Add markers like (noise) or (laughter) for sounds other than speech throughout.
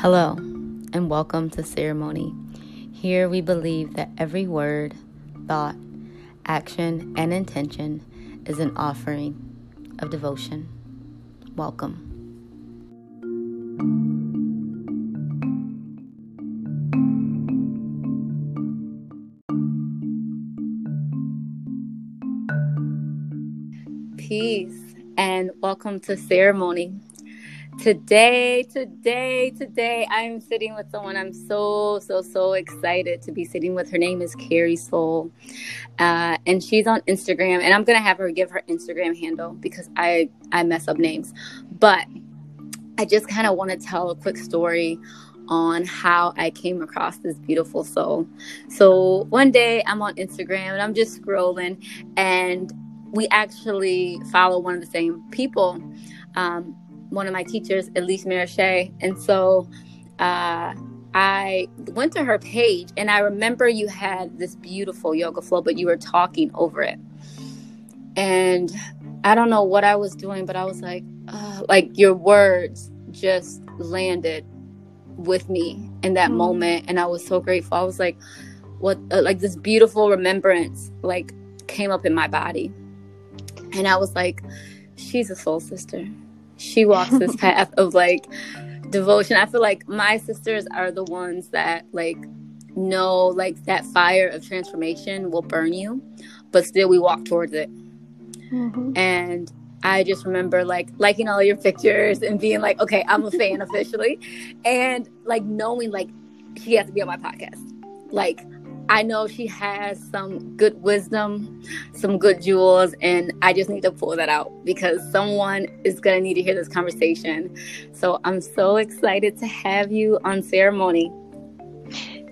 Hello, and welcome to Ceremony. Here we believe that every word, thought, action, and intention is an offering of devotion. Welcome. Peace and welcome to Ceremony. Today, today, today, I'm sitting with someone I'm so, so, so excited to be sitting with. Her name is Carrie Soul, uh, and she's on Instagram. And I'm gonna have her give her Instagram handle because I I mess up names. But I just kind of want to tell a quick story on how I came across this beautiful soul. So one day I'm on Instagram and I'm just scrolling, and we actually follow one of the same people. Um, one of my teachers, Elise Marichet. And so uh, I went to her page and I remember you had this beautiful yoga flow, but you were talking over it. And I don't know what I was doing, but I was like, uh, like your words just landed with me in that mm-hmm. moment. And I was so grateful. I was like, what, uh, like this beautiful remembrance, like came up in my body. And I was like, she's a soul sister she walks this (laughs) path of like devotion. I feel like my sisters are the ones that like know like that fire of transformation will burn you, but still we walk towards it. Mm-hmm. And I just remember like liking all your pictures and being like, okay, I'm a fan (laughs) officially. And like knowing like she has to be on my podcast. Like I know she has some good wisdom, some good jewels, and I just need to pull that out because someone is going to need to hear this conversation. So I'm so excited to have you on ceremony.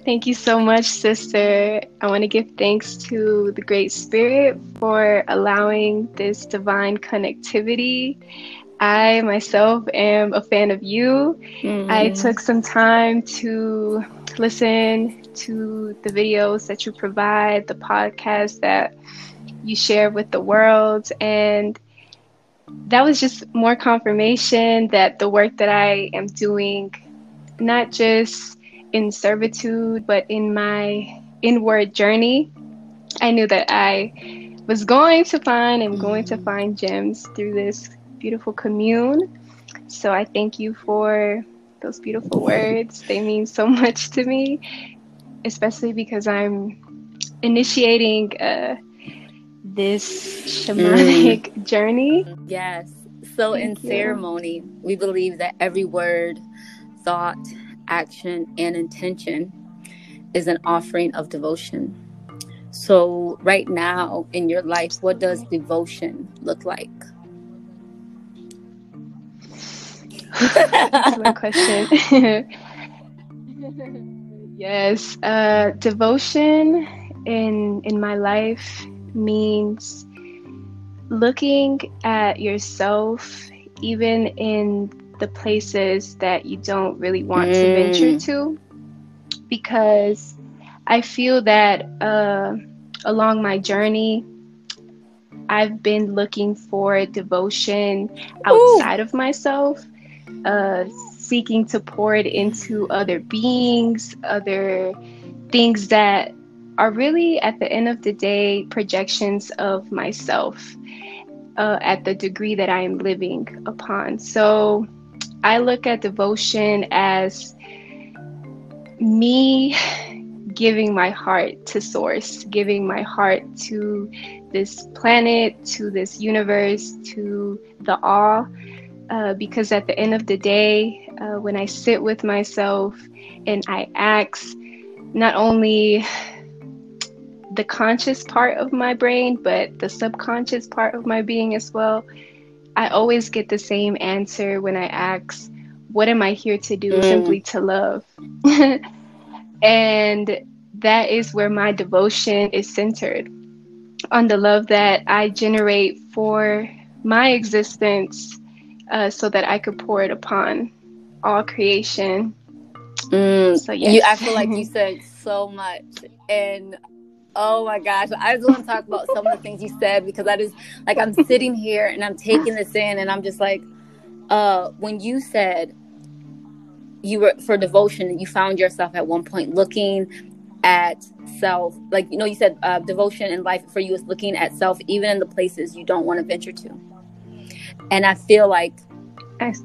Thank you so much, sister. I want to give thanks to the Great Spirit for allowing this divine connectivity. I myself am a fan of you. Mm-hmm. I took some time to listen to the videos that you provide, the podcast that you share with the world. And that was just more confirmation that the work that I am doing, not just in servitude, but in my inward journey, I knew that I was going to find and going to mm-hmm. find gems through this beautiful commune. So I thank you for those beautiful words. They mean so (laughs) much to me especially because I'm initiating uh, this shamanic mm. journey. Yes. So Thank in you. ceremony, we believe that every word, thought, action, and intention is an offering of devotion. So, right now in your life, what does devotion look like? That's my question. (laughs) (laughs) Yes, uh, devotion in in my life means looking at yourself, even in the places that you don't really want mm. to venture mm. to, because I feel that uh, along my journey, I've been looking for devotion outside Ooh. of myself. Uh, seeking to pour it into other beings, other things that are really, at the end of the day, projections of myself uh, at the degree that I am living upon. So I look at devotion as me giving my heart to source, giving my heart to this planet, to this universe, to the all. Uh, because at the end of the day, uh, when I sit with myself and I ask not only the conscious part of my brain, but the subconscious part of my being as well, I always get the same answer when I ask, What am I here to do? Mm. Simply to love. (laughs) and that is where my devotion is centered on the love that I generate for my existence uh, so that I could pour it upon all creation. Mm, so yes. you, I feel like you said (laughs) so much, and oh my gosh, I just want to talk about some of the things you said because I just like I'm sitting here and I'm taking this in, and I'm just like, uh, when you said you were for devotion you found yourself at one point looking at self like you know you said uh, devotion in life for you is looking at self even in the places you don't want to venture to and i feel like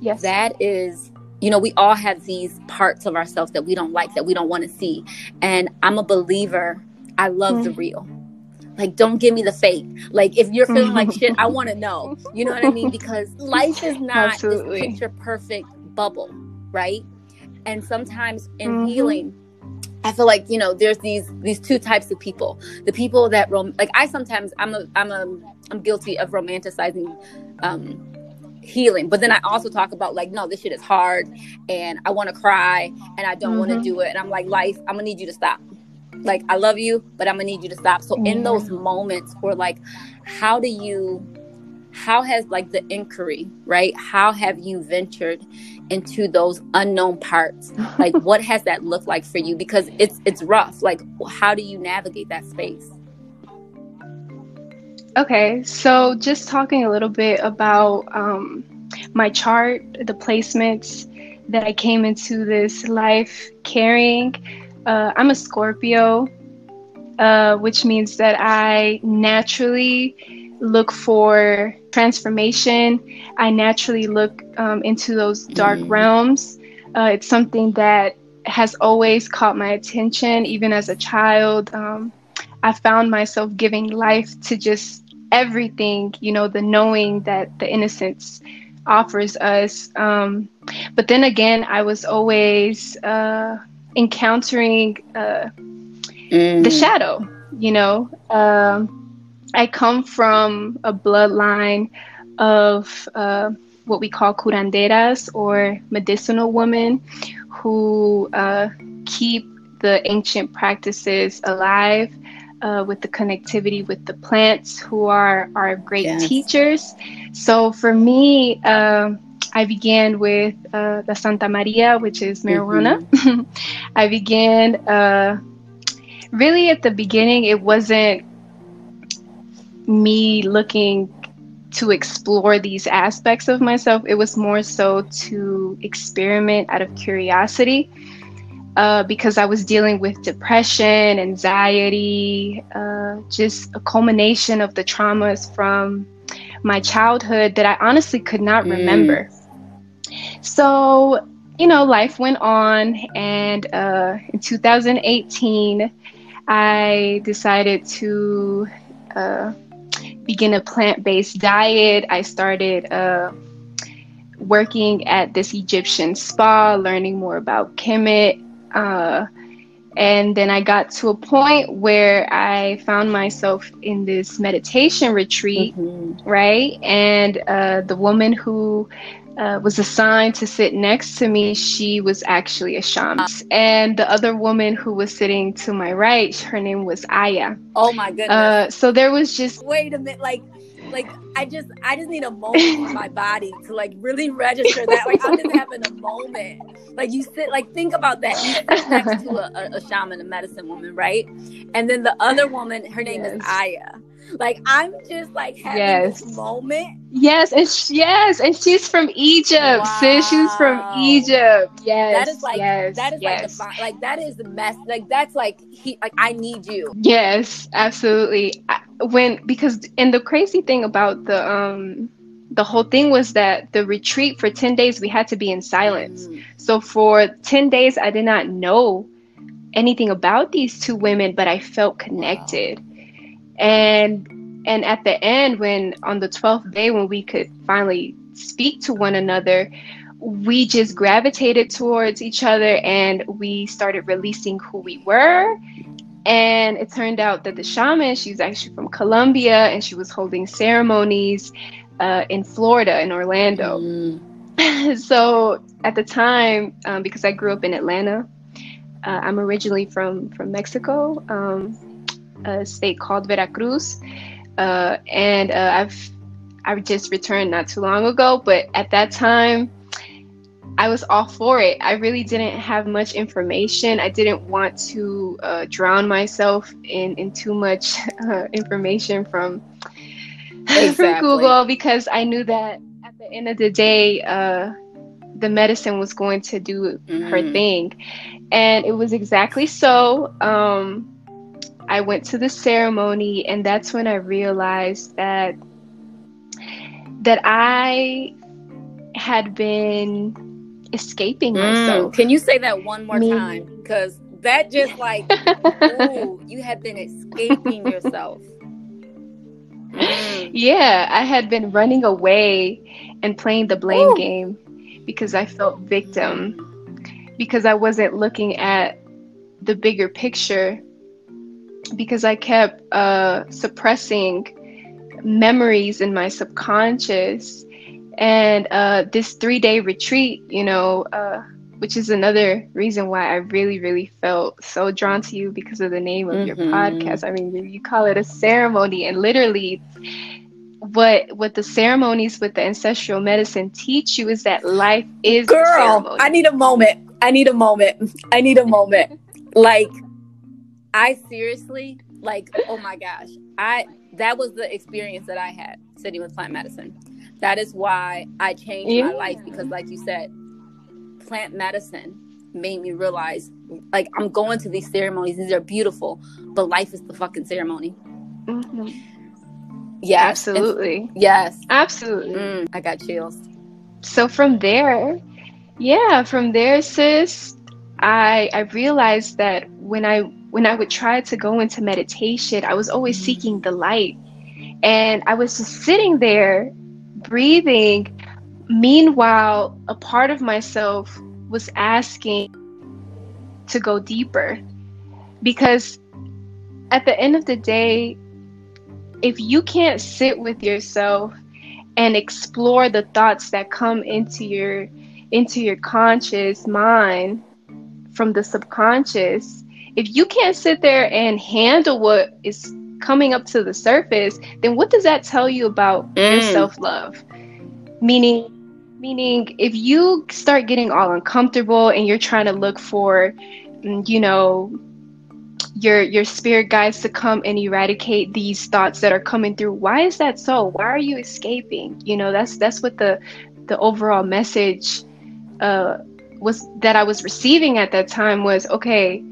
yes. that is you know we all have these parts of ourselves that we don't like that we don't want to see and i'm a believer i love mm. the real like don't give me the fake like if you're feeling like shit i (laughs) want to know you know what i mean because life is (laughs) not Absolutely. this picture perfect bubble right and sometimes in mm-hmm. healing I feel like you know there's these these two types of people. The people that rom- like I sometimes I'm a I'm a I'm guilty of romanticizing um healing, but then I also talk about like no this shit is hard and I want to cry and I don't mm-hmm. want to do it and I'm like life I'm gonna need you to stop. Like I love you, but I'm gonna need you to stop. So mm-hmm. in those moments where like how do you how has like the inquiry right how have you ventured into those unknown parts like (laughs) what has that looked like for you because it's it's rough like how do you navigate that space okay so just talking a little bit about um, my chart the placements that i came into this life carrying uh, i'm a scorpio uh, which means that i naturally look for transformation. I naturally look um, into those dark mm. realms. Uh, it's something that has always caught my attention, even as a child. Um, I found myself giving life to just everything, you know, the knowing that the innocence offers us. Um, but then again, I was always uh, encountering uh, mm. the shadow, you know. Um, I come from a bloodline of uh, what we call curanderas or medicinal women who uh, keep the ancient practices alive uh, with the connectivity with the plants, who are our great yes. teachers. So for me, um, I began with uh, the Santa Maria, which is marijuana. Mm-hmm. (laughs) I began uh, really at the beginning, it wasn't me looking to explore these aspects of myself. It was more so to experiment out of curiosity uh, because I was dealing with depression, anxiety, uh, just a culmination of the traumas from my childhood that I honestly could not mm. remember. So, you know, life went on, and uh, in 2018, I decided to uh, begin a plant based diet. I started uh, working at this Egyptian spa, learning more about Kemet. Uh, and then I got to a point where I found myself in this meditation retreat, mm-hmm. right? And uh, the woman who uh, was assigned to sit next to me, she was actually a shaman. And the other woman who was sitting to my right, her name was Aya. Oh my goodness. Uh, so there was just. Wait a minute. Like, like I just I just need a moment in my (laughs) body to like really register that. Like I'm just having a moment. Like you sit like think about that. You sit next to a, a, shaman, a medicine woman, right? And then the other woman, her name yes. is Aya. Like I'm just like having yes. this moment. Yes, and sh- yes, and she's from Egypt. Wow. Sis, she's from Egypt. Yes, that is like yes, that is yes. like the like that is the mess. Like that's like he like I need you. Yes, absolutely. I, when because and the crazy thing about the um the whole thing was that the retreat for 10 days we had to be in silence. Mm. So for 10 days I did not know anything about these two women, but I felt connected. Wow and and at the end when on the 12th day when we could finally speak to one another we just gravitated towards each other and we started releasing who we were and it turned out that the shaman she's actually from colombia and she was holding ceremonies uh, in florida in orlando mm. (laughs) so at the time um, because i grew up in atlanta uh, i'm originally from from mexico um, a state called Veracruz, uh, and uh, I've I've just returned not too long ago. But at that time, I was all for it. I really didn't have much information. I didn't want to uh, drown myself in in too much (laughs) uh, information from (laughs) exactly. from Google because I knew that at the end of the day, uh, the medicine was going to do mm-hmm. her thing. And it was exactly so. Um, I went to the ceremony, and that's when I realized that that I had been escaping mm. myself. Can you say that one more Me. time? Because that just like, (laughs) ooh, you had been escaping yourself. Mm. Yeah, I had been running away and playing the blame ooh. game because I felt victim because I wasn't looking at the bigger picture because I kept uh, suppressing memories in my subconscious. And uh, this three day retreat, you know, uh, which is another reason why I really, really felt so drawn to you because of the name of mm-hmm. your podcast. I mean, you call it a ceremony, and literally, what what the ceremonies with the ancestral medicine teach you is that life is girl. I need a moment. I need a moment. I need a moment. like, I seriously, like, oh my gosh, I that was the experience that I had sitting with plant medicine. That is why I changed yeah. my life because, like you said, plant medicine made me realize like I'm going to these ceremonies, these are beautiful, but life is the fucking ceremony. Mm-hmm. Yeah, absolutely. yes, absolutely. Mm, I got chills. So from there, yeah, from there, sis, I I realized that when I when I would try to go into meditation, I was always seeking the light, and I was just sitting there, breathing, Meanwhile, a part of myself was asking to go deeper. Because at the end of the day, if you can't sit with yourself and explore the thoughts that come into your into your conscious mind from the subconscious, if you can't sit there and handle what is coming up to the surface, then what does that tell you about mm. your self-love? Meaning Meaning, if you start getting all uncomfortable and you're trying to look for, mm, you know, your your spirit guides to come and eradicate these thoughts that are coming through, why is that so? Why are you escaping? You know, that's that's what the the overall message uh, was that I was receiving at that time was okay.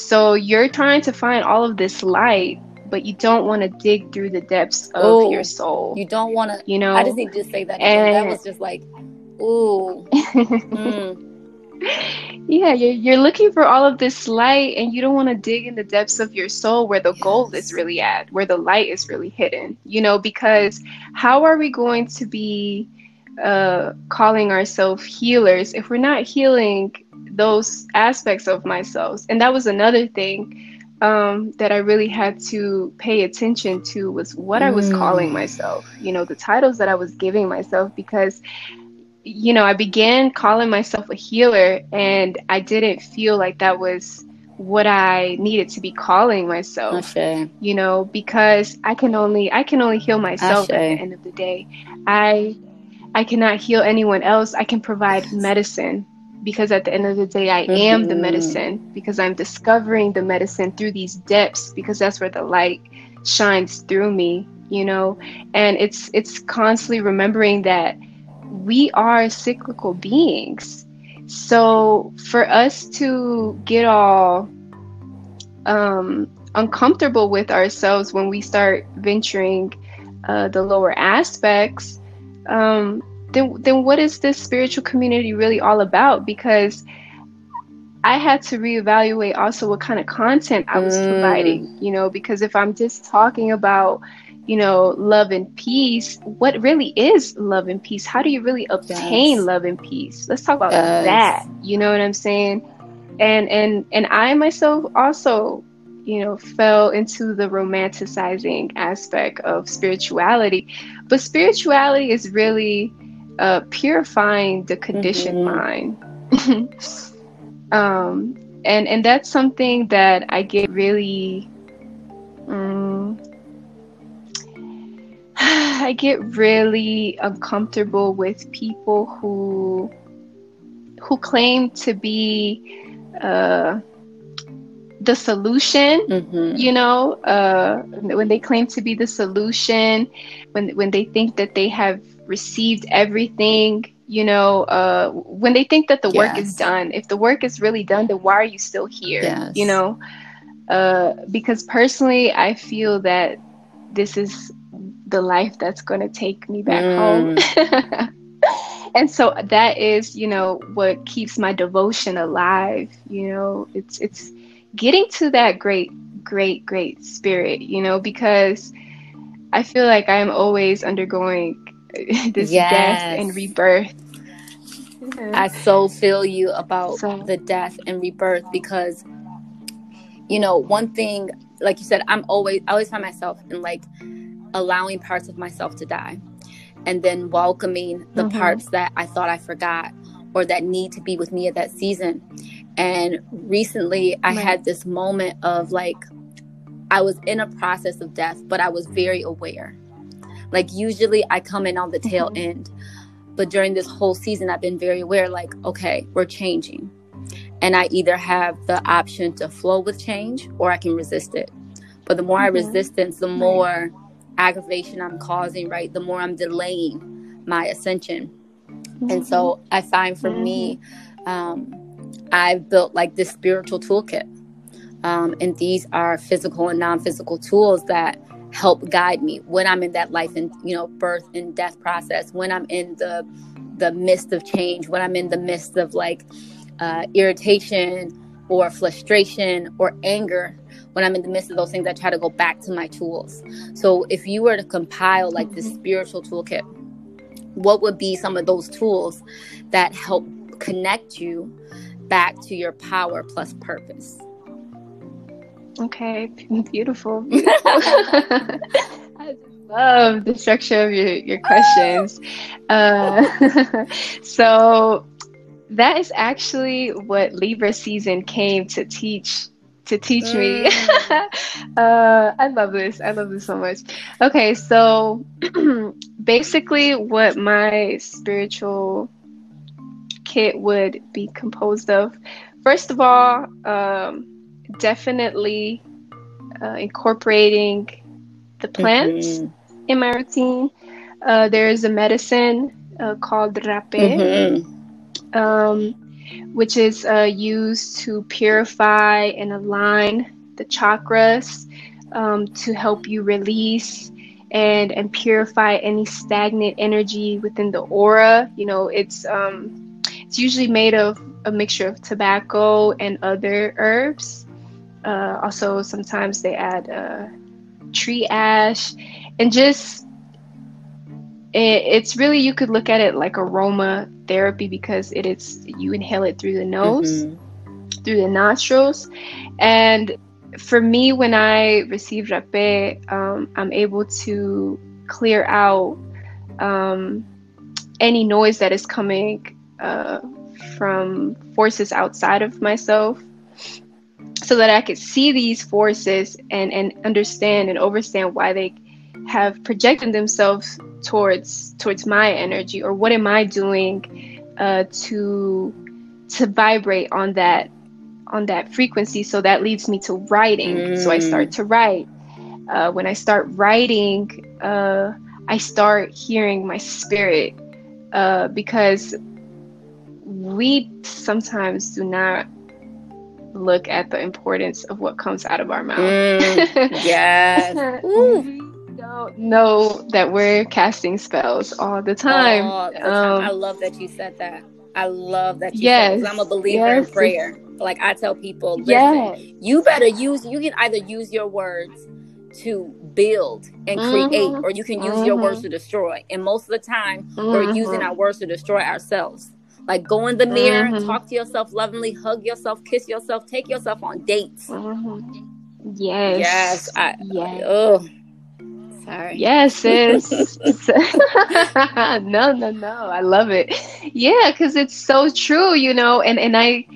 So you're trying to find all of this light but you don't want to dig through the depths of ooh, your soul. You don't want to, you know. I just need to say that. And, that was just like, ooh. (laughs) mm. Yeah, you're, you're looking for all of this light, and you don't want to dig in the depths of your soul where the yes. gold is really at, where the light is really hidden. You know, because how are we going to be uh, calling ourselves healers if we're not healing those aspects of myself? And that was another thing um, that I really had to pay attention to was what mm. I was calling mm. myself, you know, the titles that I was giving myself because, you know, I began calling myself a healer and I didn't feel like that was what I needed to be calling myself. You know, because I can only I can only heal myself at the end of the day. I I cannot heal anyone else. I can provide medicine because at the end of the day i am the mm-hmm. medicine because i'm discovering the medicine through these depths because that's where the light shines through me you know and it's it's constantly remembering that we are cyclical beings so for us to get all um, uncomfortable with ourselves when we start venturing uh, the lower aspects um, then then what is this spiritual community really all about? Because I had to reevaluate also what kind of content I was mm. providing, you know, because if I'm just talking about, you know, love and peace, what really is love and peace? How do you really obtain yes. love and peace? Let's talk about yes. that. You know what I'm saying? And and and I myself also, you know, fell into the romanticizing aspect of spirituality. But spirituality is really uh, purifying the conditioned mm-hmm. mind. (laughs) um, and and that's something that I get really. Um, (sighs) I get really uncomfortable with people who who claim to be uh, the solution. Mm-hmm. You know, uh, when they claim to be the solution, when when they think that they have received everything, you know, uh, when they think that the yes. work is done. If the work is really done, then why are you still here? Yes. You know, uh, because personally, I feel that this is the life that's going to take me back mm. home. (laughs) and so that is, you know, what keeps my devotion alive. You know, it's it's getting to that great, great, great spirit. You know, because I feel like I'm always undergoing (laughs) this yes. death and rebirth. I so feel you about so. the death and rebirth because, you know, one thing, like you said, I'm always, I always find myself in like allowing parts of myself to die and then welcoming the mm-hmm. parts that I thought I forgot or that need to be with me at that season. And recently I right. had this moment of like, I was in a process of death, but I was very aware. Like, usually I come in on the tail mm-hmm. end, but during this whole season, I've been very aware like, okay, we're changing. And I either have the option to flow with change or I can resist it. But the more mm-hmm. I resist it, the more aggravation I'm causing, right? The more I'm delaying my ascension. Mm-hmm. And so mm-hmm. I find for mm-hmm. me, um, I've built like this spiritual toolkit. Um, and these are physical and non-physical tools that help guide me when I'm in that life and you know birth and death process, when I'm in the the midst of change, when I'm in the midst of like uh, irritation or frustration or anger, when I'm in the midst of those things, I try to go back to my tools. So if you were to compile like this mm-hmm. spiritual toolkit, what would be some of those tools that help connect you back to your power plus purpose? Okay, (laughs) beautiful. beautiful. (laughs) I love the structure of your, your questions. Uh, (laughs) so that is actually what Libra season came to teach to teach me. Mm. uh, I love this. I love this so much. Okay, so (clears throat) basically, what my spiritual kit would be composed of, first of all, um, definitely uh, incorporating the plants mm-hmm. in my routine. Uh, there is a medicine uh, called rapé. Mm-hmm. Um, which is uh, used to purify and align the chakras um, to help you release and and purify any stagnant energy within the aura. You know, it's um, it's usually made of a mixture of tobacco and other herbs. Uh, also, sometimes they add uh, tree ash and just it, it's really you could look at it like aroma therapy because it is you inhale it through the nose mm-hmm. through the nostrils and for me when i receive rapé um, i'm able to clear out um, any noise that is coming uh, from forces outside of myself so that i could see these forces and, and understand and understand why they have projected themselves towards towards my energy or what am i doing uh, to to vibrate on that on that frequency so that leads me to writing mm. so i start mm. to write uh, when i start writing uh, i start hearing my spirit uh, because we sometimes do not look at the importance of what comes out of our mouth mm. (laughs) yes don't know that we're casting spells all the time. All the time. Um, I love that you said that. I love that you said that. yes, I'm a believer yes, in prayer. Like I tell people, listen, yes. you better use you can either use your words to build and create mm-hmm. or you can use mm-hmm. your words mm-hmm. to destroy. And most of the time mm-hmm. we're using our words to destroy ourselves. Like go in the mirror, mm-hmm. talk to yourself lovingly, hug yourself, kiss yourself, take yourself on dates. Mm-hmm. Yes. Yes. I, yes. oh Sorry. Yes, sis. (laughs) (laughs) no, no, no. I love it. Yeah, because it's so true, you know. And and I,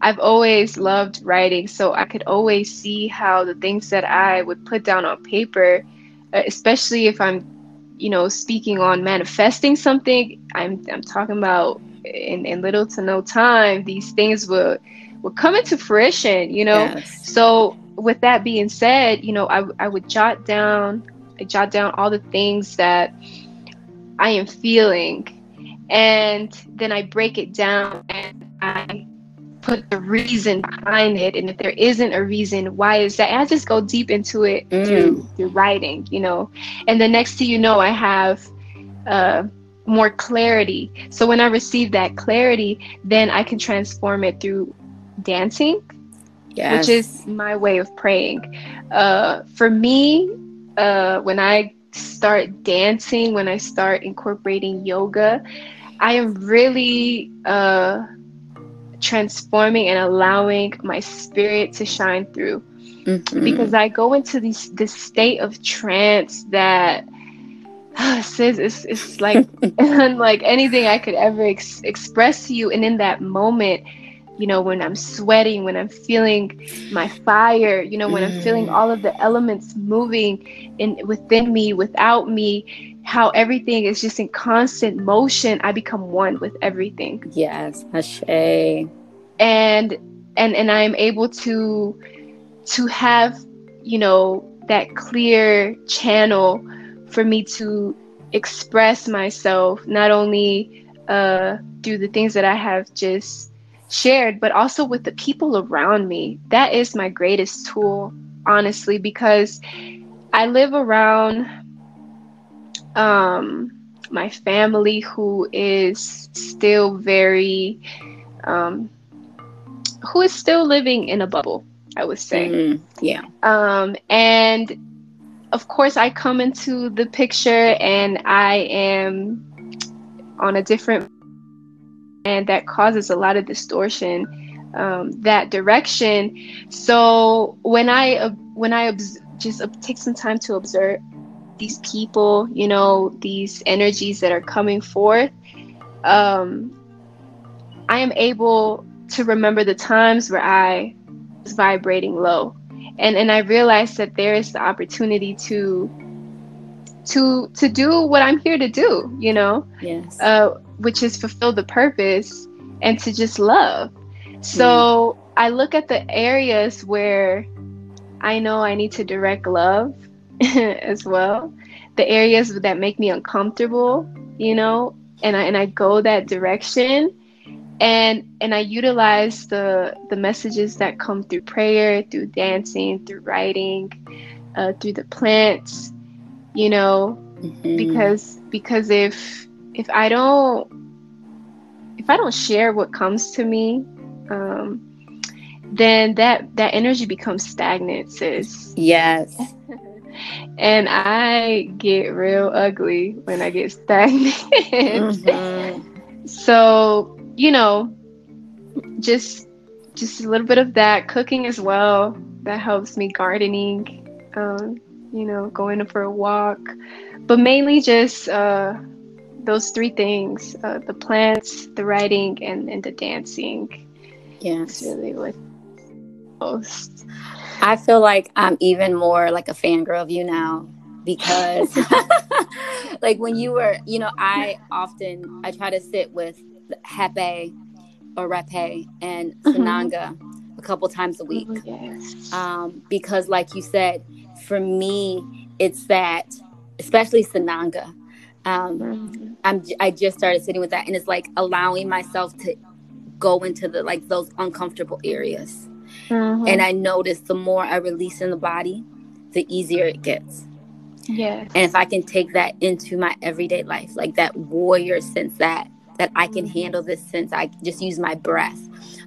I've always loved writing, so I could always see how the things that I would put down on paper, uh, especially if I'm, you know, speaking on manifesting something. I'm I'm talking about in in little to no time. These things will will come into fruition, you know. Yes. So with that being said, you know, I, I would jot down I jot down all the things that I am feeling. and then I break it down and I put the reason behind it and if there isn't a reason why is that and i just go deep into it mm. through through writing you know and the next thing you know i have uh, more clarity so when i receive that clarity then i can transform it through dancing yes. which is my way of praying uh, for me uh, when i start dancing when i start incorporating yoga i am really uh, transforming and allowing my spirit to shine through. Mm-hmm. Because I go into this this state of trance that (sighs) says it's, it's like (laughs) unlike anything I could ever ex- express to you. And in that moment, you know, when I'm sweating, when I'm feeling my fire, you know, when mm. I'm feeling mm. all of the elements moving in within me, without me, how everything is just in constant motion, I become one with everything. Yes, Ashe. And and and I'm able to to have, you know, that clear channel for me to express myself not only uh, through the things that I have just shared, but also with the people around me. That is my greatest tool, honestly, because I live around um, my family who is still very, um, who is still living in a bubble, I would say. Mm, yeah. Um, and of course, I come into the picture and I am on a different, and that causes a lot of distortion. Um, that direction. So when I when I just take some time to observe these people, you know, these energies that are coming forth, um, I am able to remember the times where I was vibrating low. And and I realized that there is the opportunity to to to do what I'm here to do, you know? Yes. Uh, which is fulfill the purpose and to just love. So mm. I look at the areas where I know I need to direct love (laughs) as well. The areas that make me uncomfortable, you know, and I and I go that direction and and I utilize the the messages that come through prayer, through dancing, through writing, uh, through the plants, you know, mm-hmm. because because if if I don't if I don't share what comes to me, um, then that that energy becomes stagnant, sis. Yes. (laughs) and I get real ugly when I get stagnant. Mm-hmm. (laughs) so, you know, just just a little bit of that cooking as well. That helps me gardening, um, you know, going for a walk, but mainly just uh, those three things: uh, the plants, the writing, and and the dancing. Yes, really what most. I feel like I'm even more like a fangirl of you now because (laughs) (laughs) like when you were, you know, I often I try to sit with Hapé or Rapé and mm-hmm. Sananga a couple times a oh, week. yes. Um, because like you said, for me it's that especially Sananga. Um, mm-hmm. I'm I just started sitting with that and it's like allowing myself to go into the like those uncomfortable areas Mm-hmm. And I notice the more I release in the body, the easier it gets. Yeah. And if I can take that into my everyday life, like that warrior sense that that I can mm-hmm. handle this since I just use my breath.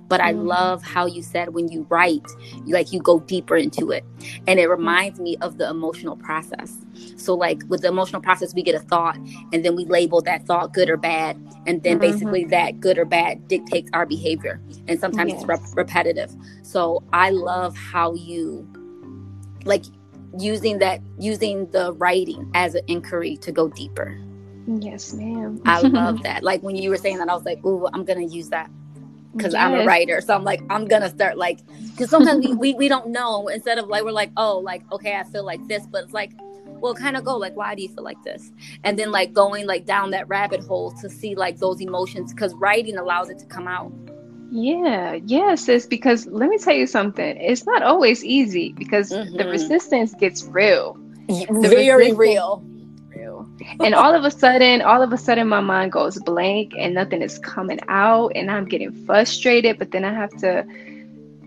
But I mm-hmm. love how you said when you write, you like you go deeper into it. And it reminds me of the emotional process. So like with the emotional process, we get a thought and then we label that thought good or bad. And then mm-hmm. basically that good or bad dictates our behavior. And sometimes yes. it's rep- repetitive. So I love how you like using that using the writing as an inquiry to go deeper. Yes, ma'am. I love (laughs) that. Like when you were saying that, I was like, "Ooh, I'm gonna use that." because yes. I'm a writer. So I'm like, I'm gonna start like, because sometimes we, we we don't know. Instead of like, we're like, oh, like okay, I feel like this, but it's like, well, kind of go like, why do you feel like this? And then like going like down that rabbit hole to see like those emotions, because writing allows it to come out. Yeah, yes, it's because let me tell you something. It's not always easy because mm-hmm. the resistance gets real. The Very real. Real. And all of a sudden, all of a sudden, my mind goes blank and nothing is coming out, and I'm getting frustrated. But then I have to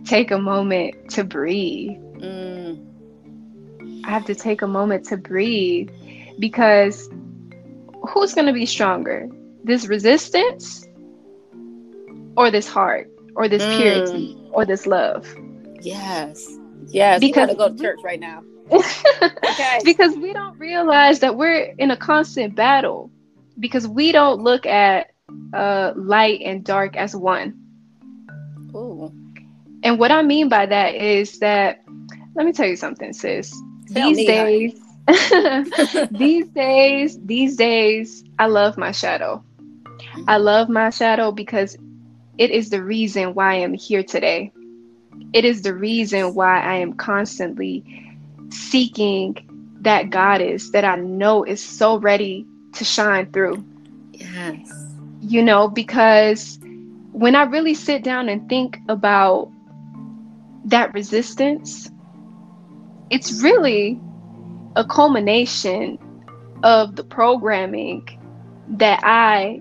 take a moment to breathe. Mm. I have to take a moment to breathe because who's going to be stronger? This resistance or this heart or this mm. purity or this love? Yes. Yes. Because we gotta go to church right now. Okay. (laughs) Because we don't realize that we're in a constant battle because we don't look at uh, light and dark as one. Ooh. And what I mean by that is that, let me tell you something, sis. Tell these days, (laughs) these days, these days, I love my shadow. I love my shadow because it is the reason why I'm here today. It is the reason why I am constantly seeking that goddess that I know is so ready to shine through. Yes. You know, because when I really sit down and think about that resistance, it's really a culmination of the programming that I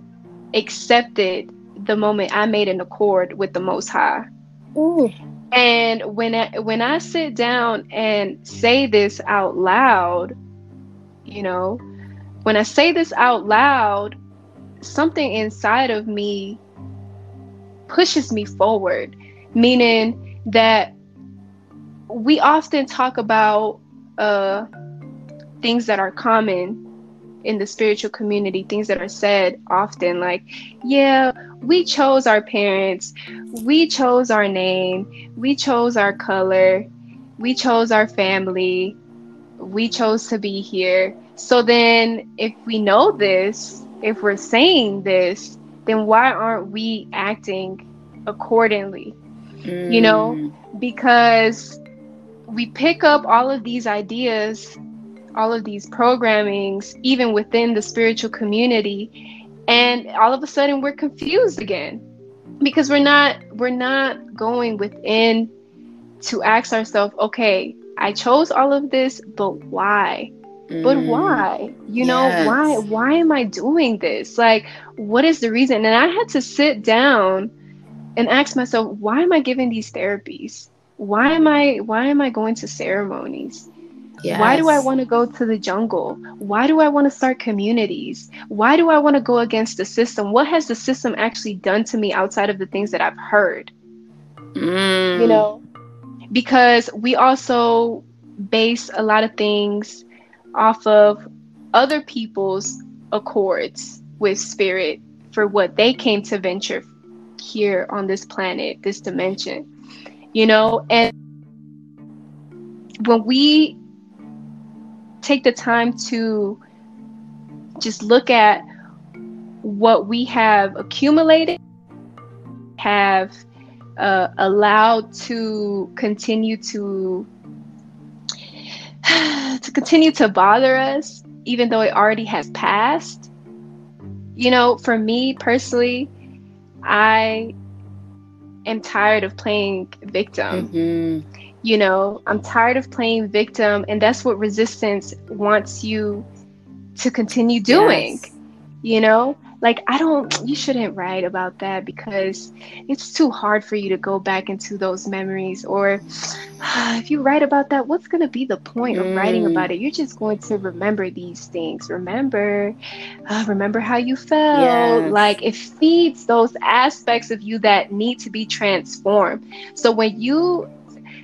accepted the moment I made an accord with the Most High. Ooh. And when I, when I sit down and say this out loud, you know, when I say this out loud, something inside of me pushes me forward, meaning that we often talk about uh, things that are common in the spiritual community, things that are said often, like, yeah, we chose our parents, we chose our name, we chose our color, we chose our family, we chose to be here. So then, if we know this, if we're saying this, then why aren't we acting accordingly? Mm. You know, mm. because we pick up all of these ideas all of these programmings, even within the spiritual community, and all of a sudden we're confused again because we're not we're not going within to ask ourselves, okay, I chose all of this, but why? Mm. But why? You know, yes. why why am I doing this? Like what is the reason? And I had to sit down and ask myself, why am I giving these therapies? Why am I why am I going to ceremonies? Yes. Why do I want to go to the jungle? Why do I want to start communities? Why do I want to go against the system? What has the system actually done to me outside of the things that I've heard? Mm. You know, because we also base a lot of things off of other people's accords with spirit for what they came to venture here on this planet, this dimension. You know, and when we take the time to just look at what we have accumulated, have uh, allowed to continue to (sighs) to continue to bother us, even though it already has passed. You know, for me personally, I am tired of playing victim. Mm-hmm you know i'm tired of playing victim and that's what resistance wants you to continue doing yes. you know like i don't you shouldn't write about that because it's too hard for you to go back into those memories or uh, (sighs) if you write about that what's going to be the point mm. of writing mm. about it you're just going to remember these things remember uh, remember how you felt yes. like it feeds those aspects of you that need to be transformed so when you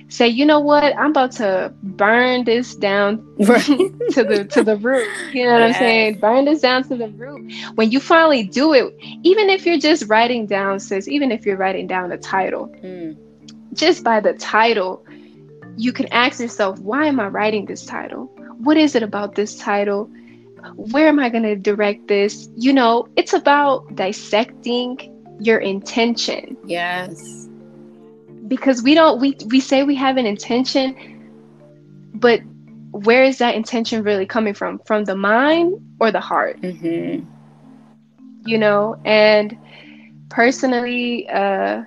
say, you know what, I'm about to burn this down (laughs) to the to the root. You know what yes. I'm saying? Burn this down to the root. When you finally do it, even if you're just writing down, says, even if you're writing down the title, mm. just by the title, you can ask yourself, why am I writing this title? What is it about this title? Where am I going to direct this? You know, it's about dissecting your intention. Yes because we don't we we say we have an intention but where is that intention really coming from from the mind or the heart mm-hmm. you know and personally uh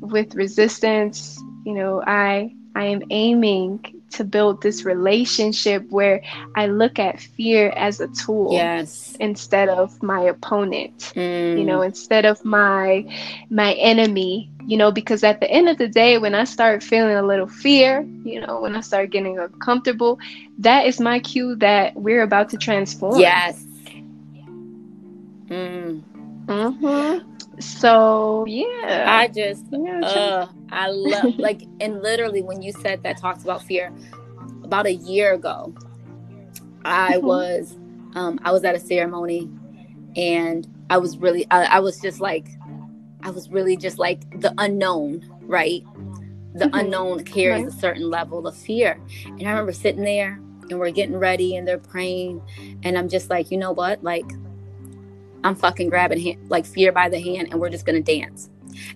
with resistance you know i i am aiming to build this relationship where I look at fear as a tool yes. instead of my opponent. Mm. You know, instead of my my enemy, you know, because at the end of the day when I start feeling a little fear, you know, when I start getting uncomfortable, that is my cue that we're about to transform. Yes. Mm. Mhm so yeah i just yeah, uh, i love (laughs) like and literally when you said that talks about fear about a year ago i mm-hmm. was um i was at a ceremony and i was really I, I, was just like i was really just like the unknown right the mm-hmm. unknown carries right. a certain level of fear and i remember sitting there and we're getting ready and they're praying and i'm just like you know what like I'm fucking grabbing hand, like fear by the hand and we're just to dance.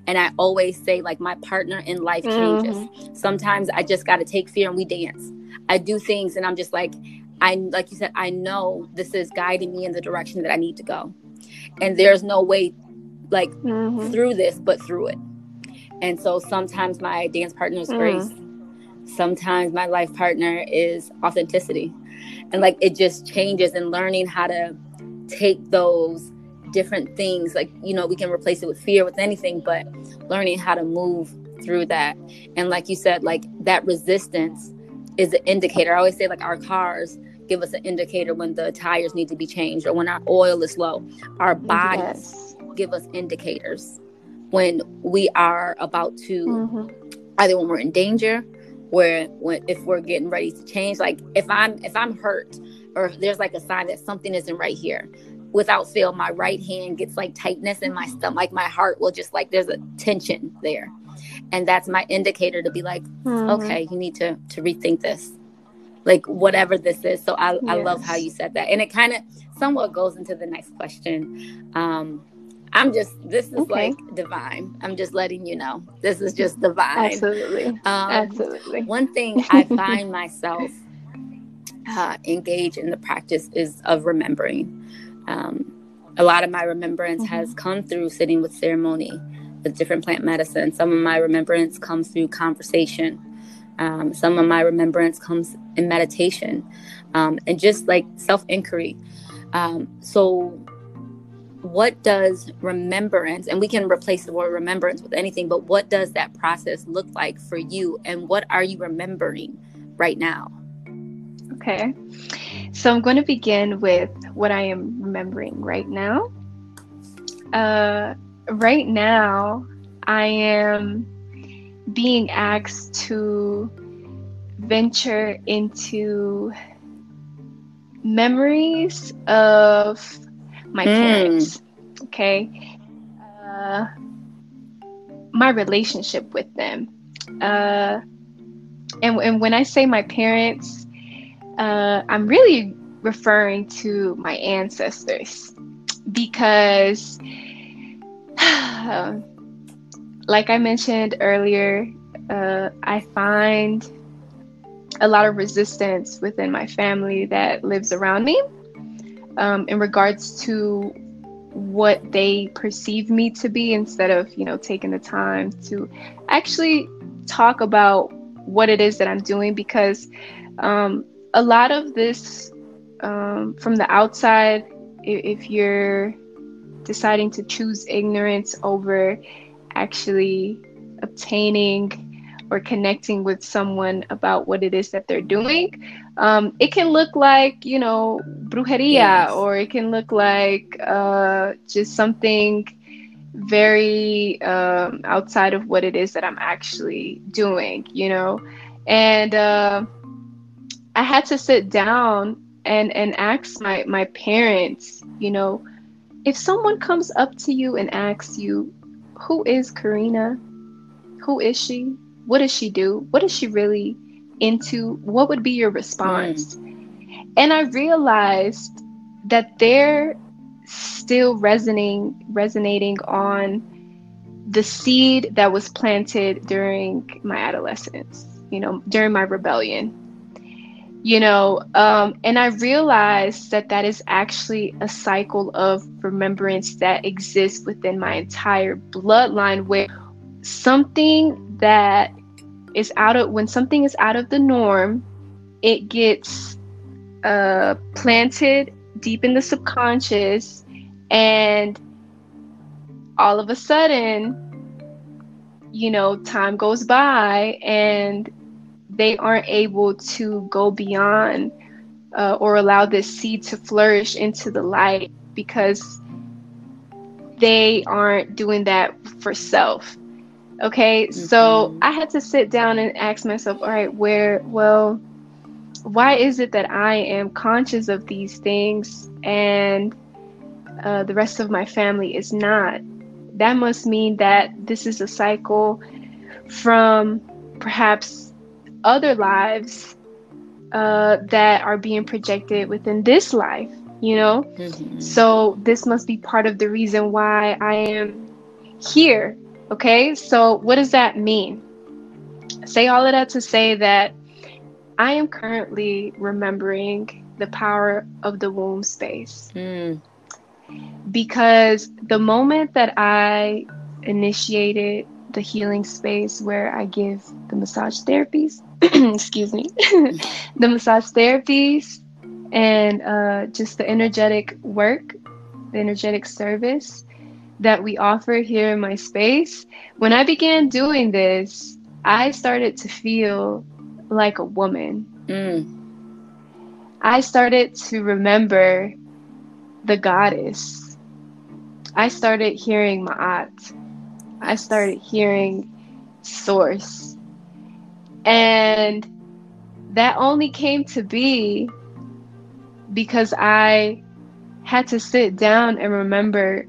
And I always say, like, my partner in life changes. Mm-hmm. Sometimes I just got to take fear and we dance. I do things and I'm just like, I, like you said, I know this is guiding me in the direction that I need to go. And there's no way, like, mm-hmm. through this, but through it. And so sometimes my dance partner is mm. grace. Sometimes my life partner is authenticity. And like, it just changes and learning how to take those different things like you know we can replace it with fear with anything but learning how to move through that and like you said like that resistance is an indicator i always say like our cars give us an indicator when the tires need to be changed or when our oil is low our bodies yes. give us indicators when we are about to mm-hmm. either when we're in danger where when if we're getting ready to change like if i'm if i'm hurt or if there's like a sign that something isn't right here. Without fail my right hand gets like tightness in my stomach. Like my heart will just like there's a tension there. And that's my indicator to be like mm-hmm. okay you need to to rethink this. Like whatever this is. So i, yes. I love how you said that. And it kind of somewhat goes into the next question. Um i'm just this is okay. like divine. I'm just letting you know. This is just divine. Absolutely. Um, absolutely. one thing (laughs) i find myself uh, engage in the practice is of remembering um, a lot of my remembrance mm-hmm. has come through sitting with ceremony with different plant medicine. Some of my remembrance comes through conversation. Um, some of my remembrance comes in meditation um, and just like self inquiry. Um, so, what does remembrance, and we can replace the word remembrance with anything, but what does that process look like for you? And what are you remembering right now? Okay. So I'm going to begin with what I am remembering right now. Uh, right now, I am being asked to venture into memories of my mm. parents. Okay. Uh, my relationship with them. Uh, and, and when I say my parents, uh, I'm really referring to my ancestors because, (sighs) like I mentioned earlier, uh, I find a lot of resistance within my family that lives around me um, in regards to what they perceive me to be instead of you know taking the time to actually talk about what it is that i'm doing because um, a lot of this um, from the outside, if you're deciding to choose ignorance over actually obtaining or connecting with someone about what it is that they're doing, um, it can look like, you know, brujeria, yes. or it can look like uh, just something very um, outside of what it is that I'm actually doing, you know. And uh, I had to sit down and and ask my my parents, you know, if someone comes up to you and asks you, "Who is Karina? Who is she? What does she do? What is she really into?" What would be your response? Mm. And I realized that they're still resonating resonating on the seed that was planted during my adolescence, you know, during my rebellion you know um, and i realized that that is actually a cycle of remembrance that exists within my entire bloodline where something that is out of when something is out of the norm, it gets uh, planted deep in the subconscious, and all of a sudden, you know, time goes by and they aren't able to go beyond uh, or allow this seed to flourish into the light because they aren't doing that for self. Okay, mm-hmm. so I had to sit down and ask myself, all right, where, well, why is it that I am conscious of these things and uh, the rest of my family is not? That must mean that this is a cycle from perhaps other lives uh, that are being projected within this life, you know? Mm-hmm. So this must be part of the reason why I am here. Okay, so what does that mean? say all of that to say that I am currently remembering the power of the womb space. Mm. Because the moment that I initiated the healing space where I give the massage therapies, (clears throat) excuse me, (laughs) the massage therapies and uh, just the energetic work, the energetic service that we offer here in my space, when I began doing this, I started to feel like a woman. Mm. I started to remember the goddess. I started hearing Ma'at. I started hearing Source. And that only came to be because I had to sit down and remember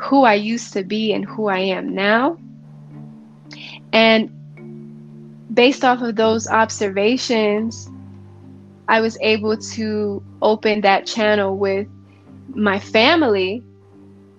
who I used to be and who I am now. And based off of those observations, I was able to open that channel with my family.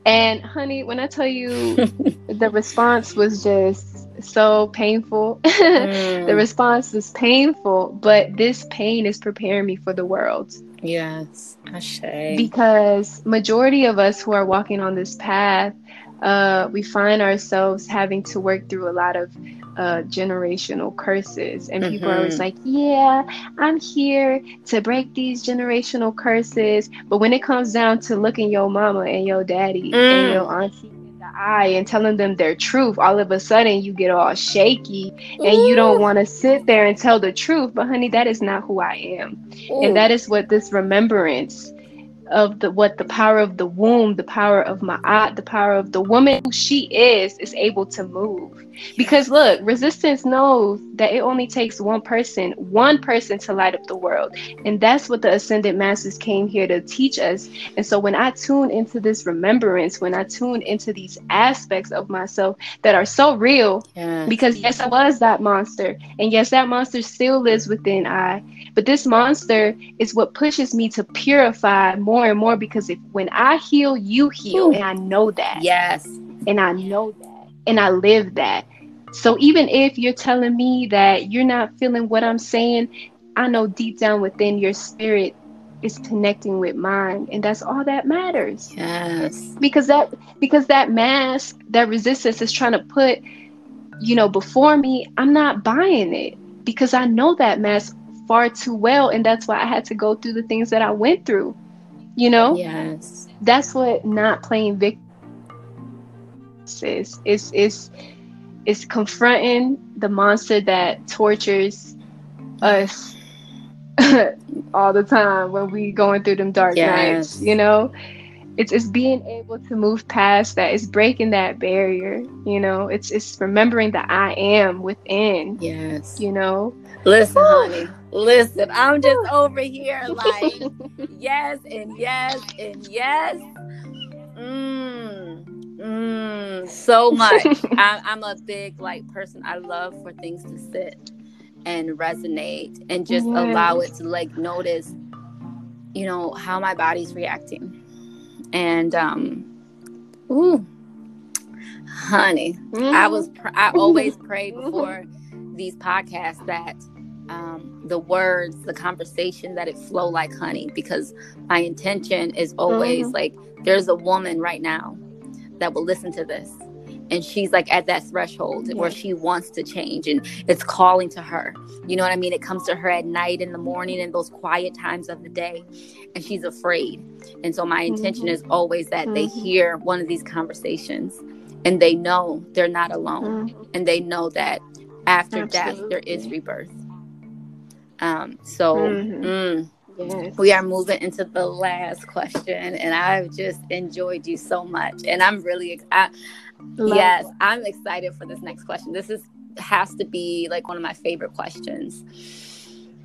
And honey, when I tell you (laughs) the response was just so painful. (laughs) Mm. the response was painful, but this pain is preparing me for the world. Yes, Ashe. Because majority of us who are walking on this path, uh, we find ourselves having to work through a lot of uh, generational curses. And people mm-hmm. are always mm-hmm. like, yeah, I'm here to break these generational curses. But when it comes down to looking your mama and your daddy mm. and your auntie eye and telling them their truth, all of a sudden you get all shaky and Ooh. you don't want to sit there and tell the truth. But honey, that is not who I am. Ooh. And that is what this remembrance of the what the power of the womb, the power of my Ma'at, the power of the woman who she is, is able to move. Because look, resistance knows that it only takes one person, one person to light up the world. And that's what the ascended masters came here to teach us. And so when I tune into this remembrance, when I tune into these aspects of myself that are so real, yes. because yes, I was that monster. And yes, that monster still lives within I. But this monster is what pushes me to purify more and more because if when I heal, you heal. Ooh. And I know that. Yes. And I know that. And I live that. So even if you're telling me that you're not feeling what I'm saying, I know deep down within your spirit is connecting with mine and that's all that matters. Yes. Because that because that mask, that resistance is trying to put you know before me, I'm not buying it because I know that mask far too well and that's why I had to go through the things that I went through. You know? Yes. That's what not playing victim It's it's it's confronting the monster that tortures us (laughs) all the time when we going through them dark yes. nights, you know? It's it's being able to move past that. It's breaking that barrier, you know. It's it's remembering that I am within. Yes. You know. Listen, honey. Listen, I'm just over here (laughs) like yes and yes and yes. Mmm Mm, so much. (laughs) I, I'm a big like person. I love for things to sit and resonate and just yes. allow it to like notice, you know, how my body's reacting. And um, ooh, honey, mm. I was pr- I always pray (laughs) before these podcasts that um, the words, the conversation, that it flow like honey because my intention is always mm. like there's a woman right now that will listen to this and she's like at that threshold yes. where she wants to change and it's calling to her you know what i mean it comes to her at night in the morning in those quiet times of the day and she's afraid and so my intention mm-hmm. is always that mm-hmm. they hear one of these conversations and they know they're not alone mm-hmm. and they know that after Absolutely. death there is rebirth um so mm-hmm. mm, Yes. We are moving into the last question, and I've just enjoyed you so much. And I'm really, I, yes, I'm excited for this next question. This is has to be like one of my favorite questions.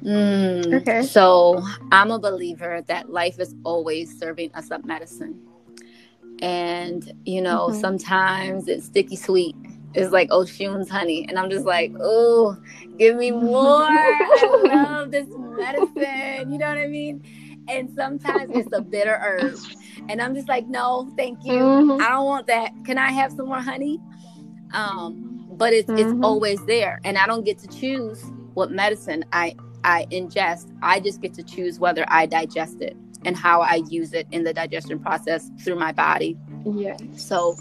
Mm, okay. So I'm a believer that life is always serving us up medicine. And, you know, mm-hmm. sometimes it's sticky sweet. It's like Oshun's honey. And I'm just like, oh, give me (laughs) more. I love this medicine. You know what I mean? And sometimes it's a bitter herb. And I'm just like, no, thank you. Mm-hmm. I don't want that. Can I have some more honey? Um, but it's mm-hmm. it's always there. And I don't get to choose what medicine I I ingest. I just get to choose whether I digest it and how I use it in the digestion process through my body. Yeah. So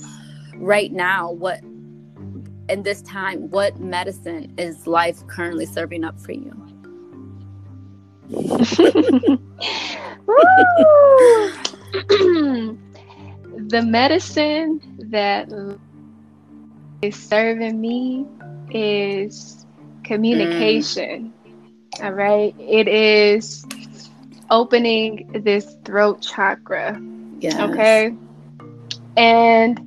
right now, what in this time, what medicine is life currently serving up for you? The medicine that is serving me is communication. Mm. All right. It is opening this throat chakra. Yes. Okay. And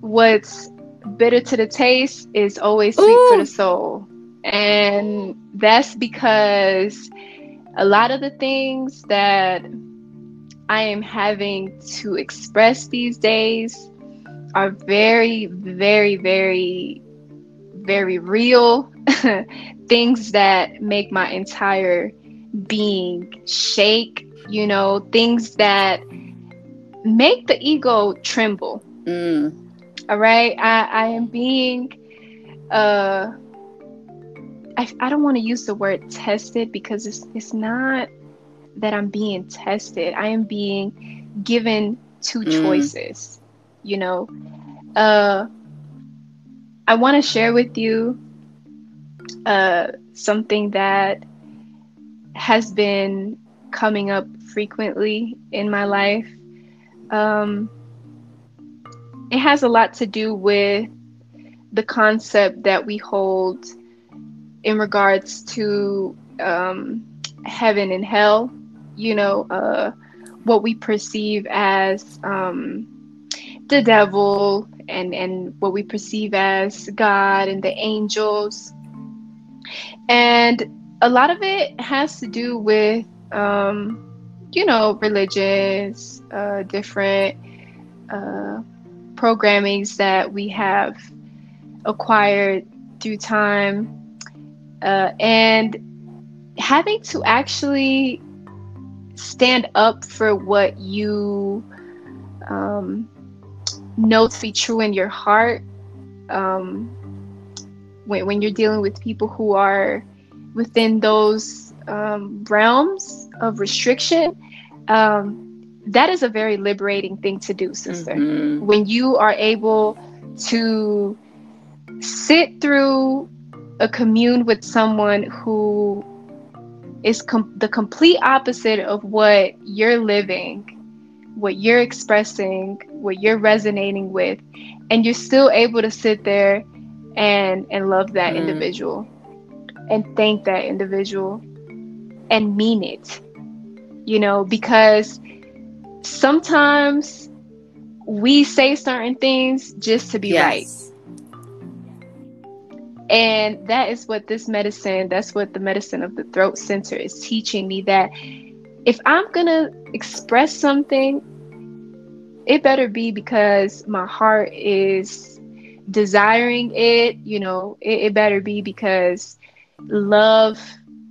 what's bitter to the taste is always sweet Ooh. for the soul. And that's because a lot of the things that I am having to express these days are very, very, very, very real (laughs) things that make my entire being shake, you know, things that make the ego tremble. Mm. All right. I, I am being uh I, I don't want to use the word tested because it's it's not that I'm being tested. I am being given two mm. choices. You know, uh, I want to share with you uh, something that has been coming up frequently in my life. Um, it has a lot to do with the concept that we hold in regards to um, heaven and hell, you know, uh, what we perceive as um, the devil and, and what we perceive as God and the angels. And a lot of it has to do with, um, you know, religions, uh, different uh, programmings that we have acquired through time uh, and having to actually stand up for what you um, know to be true in your heart um, when, when you're dealing with people who are within those um, realms of restriction um, that is a very liberating thing to do sister mm-hmm. when you are able to sit through a commune with someone who is com- the complete opposite of what you're living, what you're expressing, what you're resonating with, and you're still able to sit there and and love that mm. individual and thank that individual and mean it. You know, because sometimes we say certain things just to be yes. right and that is what this medicine, that's what the medicine of the throat center is teaching me that if I'm going to express something, it better be because my heart is desiring it, you know, it, it better be because love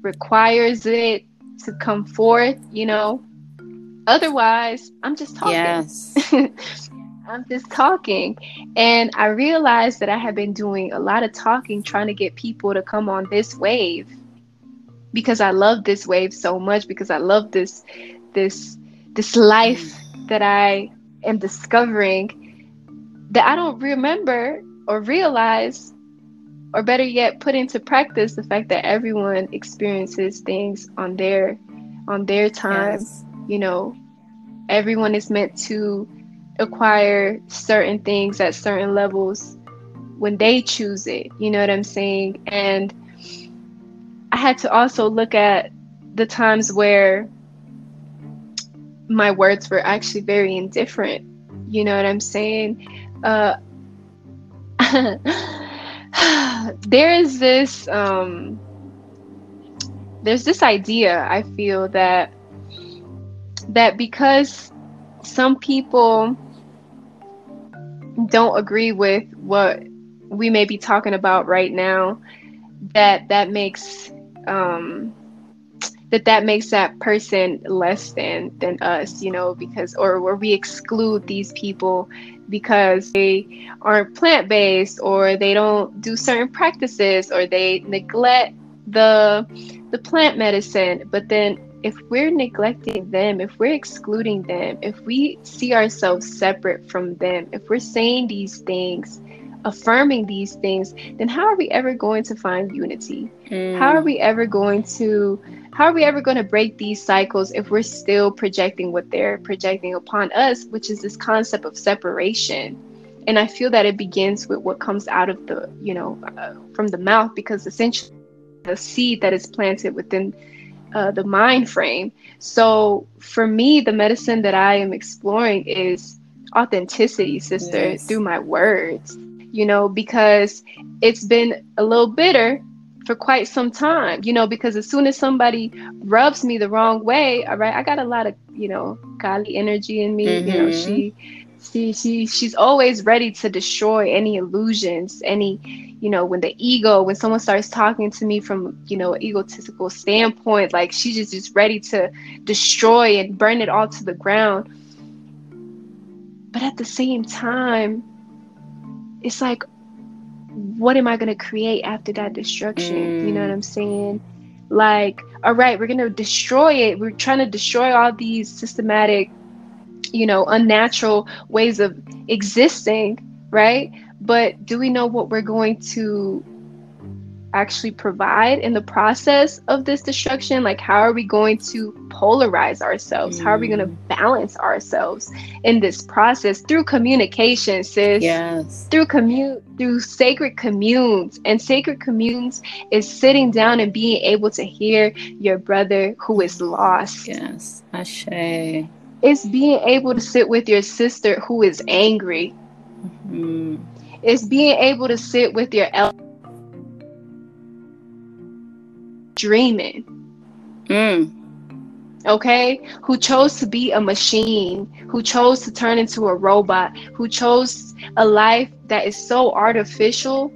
requires it to come forth, you know. Otherwise, I'm just talking. Yes. (laughs) I'm just talking. And I realized that I have been doing a lot of talking, trying to get people to come on this wave because I love this wave so much, because I love this this this life that I am discovering that I don't remember or realize or better yet put into practice the fact that everyone experiences things on their on their time yes. you know everyone is meant to acquire certain things at certain levels when they choose it you know what i'm saying? And i had to also look at the times where my words were actually very indifferent you know what i'm saying? Uh (laughs) there is this um, there's this idea I feel that that because some people don't agree with what we may be talking about right now that that makes um, that that makes that person less than than us you know because or where we exclude these people because they aren't plant based or they don't do certain practices or they neglect the the plant medicine. But then if we're neglecting them if we're excluding them if we see ourselves separate from them if we're saying these things affirming these things then how are we ever going to find unity mm. how are we ever going to how are we ever going to break these cycles if we're still projecting what they're projecting upon us, which is this concept of separation? And I feel that it begins with what comes out of the, you know, uh, from the mouth, because essentially the seed that is planted within uh, the mind frame. So for me, the medicine that I am exploring is authenticity, sister, yes. through my words, you know, because it's been a little bitter for quite some time, you know, because as soon as somebody rubs me the wrong way, all right, I got a lot of, you know, Kali energy in me. Mm-hmm. You know, she she she she's always ready to destroy any illusions, any, you know, when the ego, when someone starts talking to me from, you know, egotistical standpoint, like she's just, just ready to destroy and burn it all to the ground. But at the same time, it's like what am I going to create after that destruction? Mm. You know what I'm saying? Like, all right, we're going to destroy it. We're trying to destroy all these systematic, you know, unnatural ways of existing, right? But do we know what we're going to actually provide in the process of this destruction? Like, how are we going to polarize ourselves? Mm. How are we going to mm. balance ourselves in this process through communication, sis? Yes. Through commute, through sacred communes. And sacred communes is sitting down and being able to hear your brother who is lost. Yes. Ashe. It's being able to sit with your sister who is angry. Mm-hmm. It's being able to sit with your elder dreaming. Mm. Okay, who chose to be a machine, who chose to turn into a robot, who chose a life that is so artificial,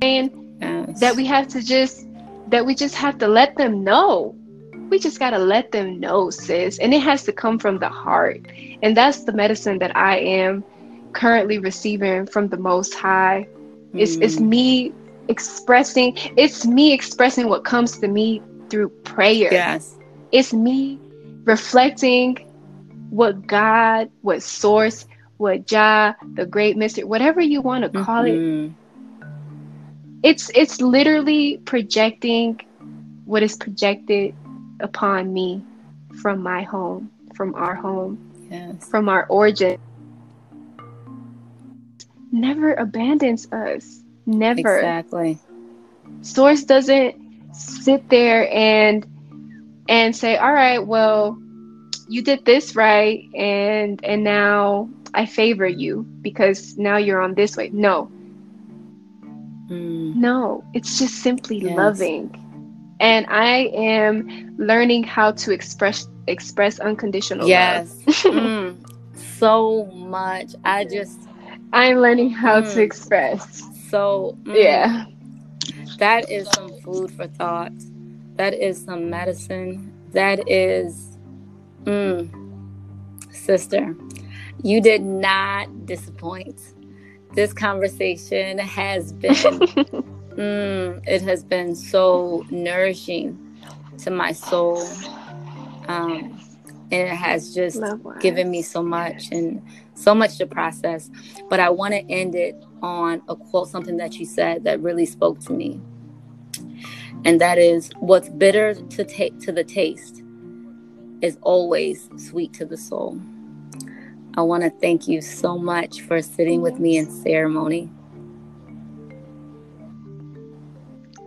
and yes. that we have to just that we just have to let them know. We just gotta let them know, sis, and it has to come from the heart, and that's the medicine that I am currently receiving from the Most High. Mm. It's it's me expressing it's me expressing what comes to me through prayer yes it's me reflecting what god what source what jah the great mystery whatever you want to call mm-hmm. it it's it's literally projecting what is projected upon me from my home from our home yes. from our origin never abandons us Never. Exactly. Source doesn't sit there and and say, "All right, well, you did this right and and now I favor you because now you're on this way." No. Mm. No, it's just simply yes. loving. And I am learning how to express express unconditional yes. love. (laughs) mm. So much. I just I'm learning how mm. to express. So, mm, yeah. That is some food for thought. That is some medicine. That is, mm, sister, you did not disappoint. This conversation has been, (laughs) mm, it has been so nourishing to my soul. Um, and it has just given me so much. And so much to process. But I want to end it on a quote, something that you said that really spoke to me. And that is what's bitter to take to the taste is always sweet to the soul. I want to thank you so much for sitting with me in ceremony.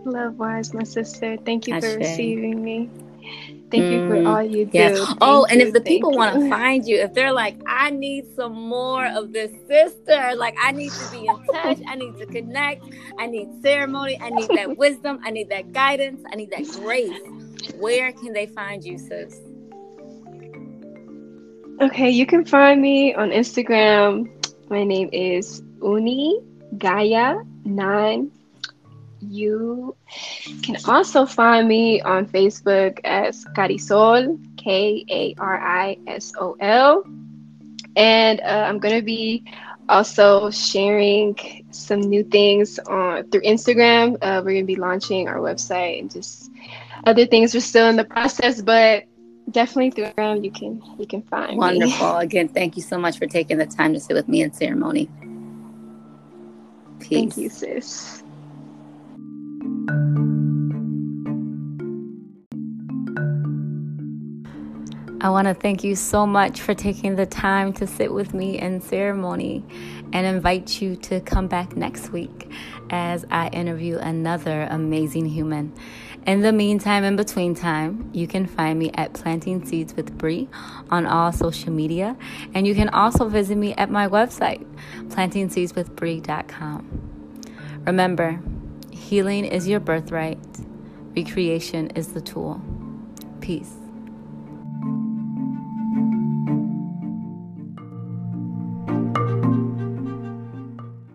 Love wise, my sister. Thank you Ashe. for receiving me. Thank you for mm, all you do. Yeah. oh, and if the people want to (laughs) find you, if they're like, I need some more of this sister, like I need to be in touch, I need to connect, I need ceremony, I need that wisdom, I need that guidance, I need that grace. Where can they find you, sis? Okay, you can find me on Instagram. My name is Uni Gaia 9 you can also find me on Facebook as Karisol, K A R I S O L. And uh, I'm going to be also sharing some new things on through Instagram. Uh, we're going to be launching our website and just other things. We're still in the process, but definitely through Instagram you can you can find wonderful. Me. (laughs) Again, thank you so much for taking the time to sit with me in ceremony. Peace. Thank you, sis. I want to thank you so much for taking the time to sit with me in ceremony and invite you to come back next week as I interview another amazing human. In the meantime, in between time, you can find me at Planting Seeds with Bree on all social media, and you can also visit me at my website, plantingseedswithbree.com. Remember, healing is your birthright, recreation is the tool. Peace.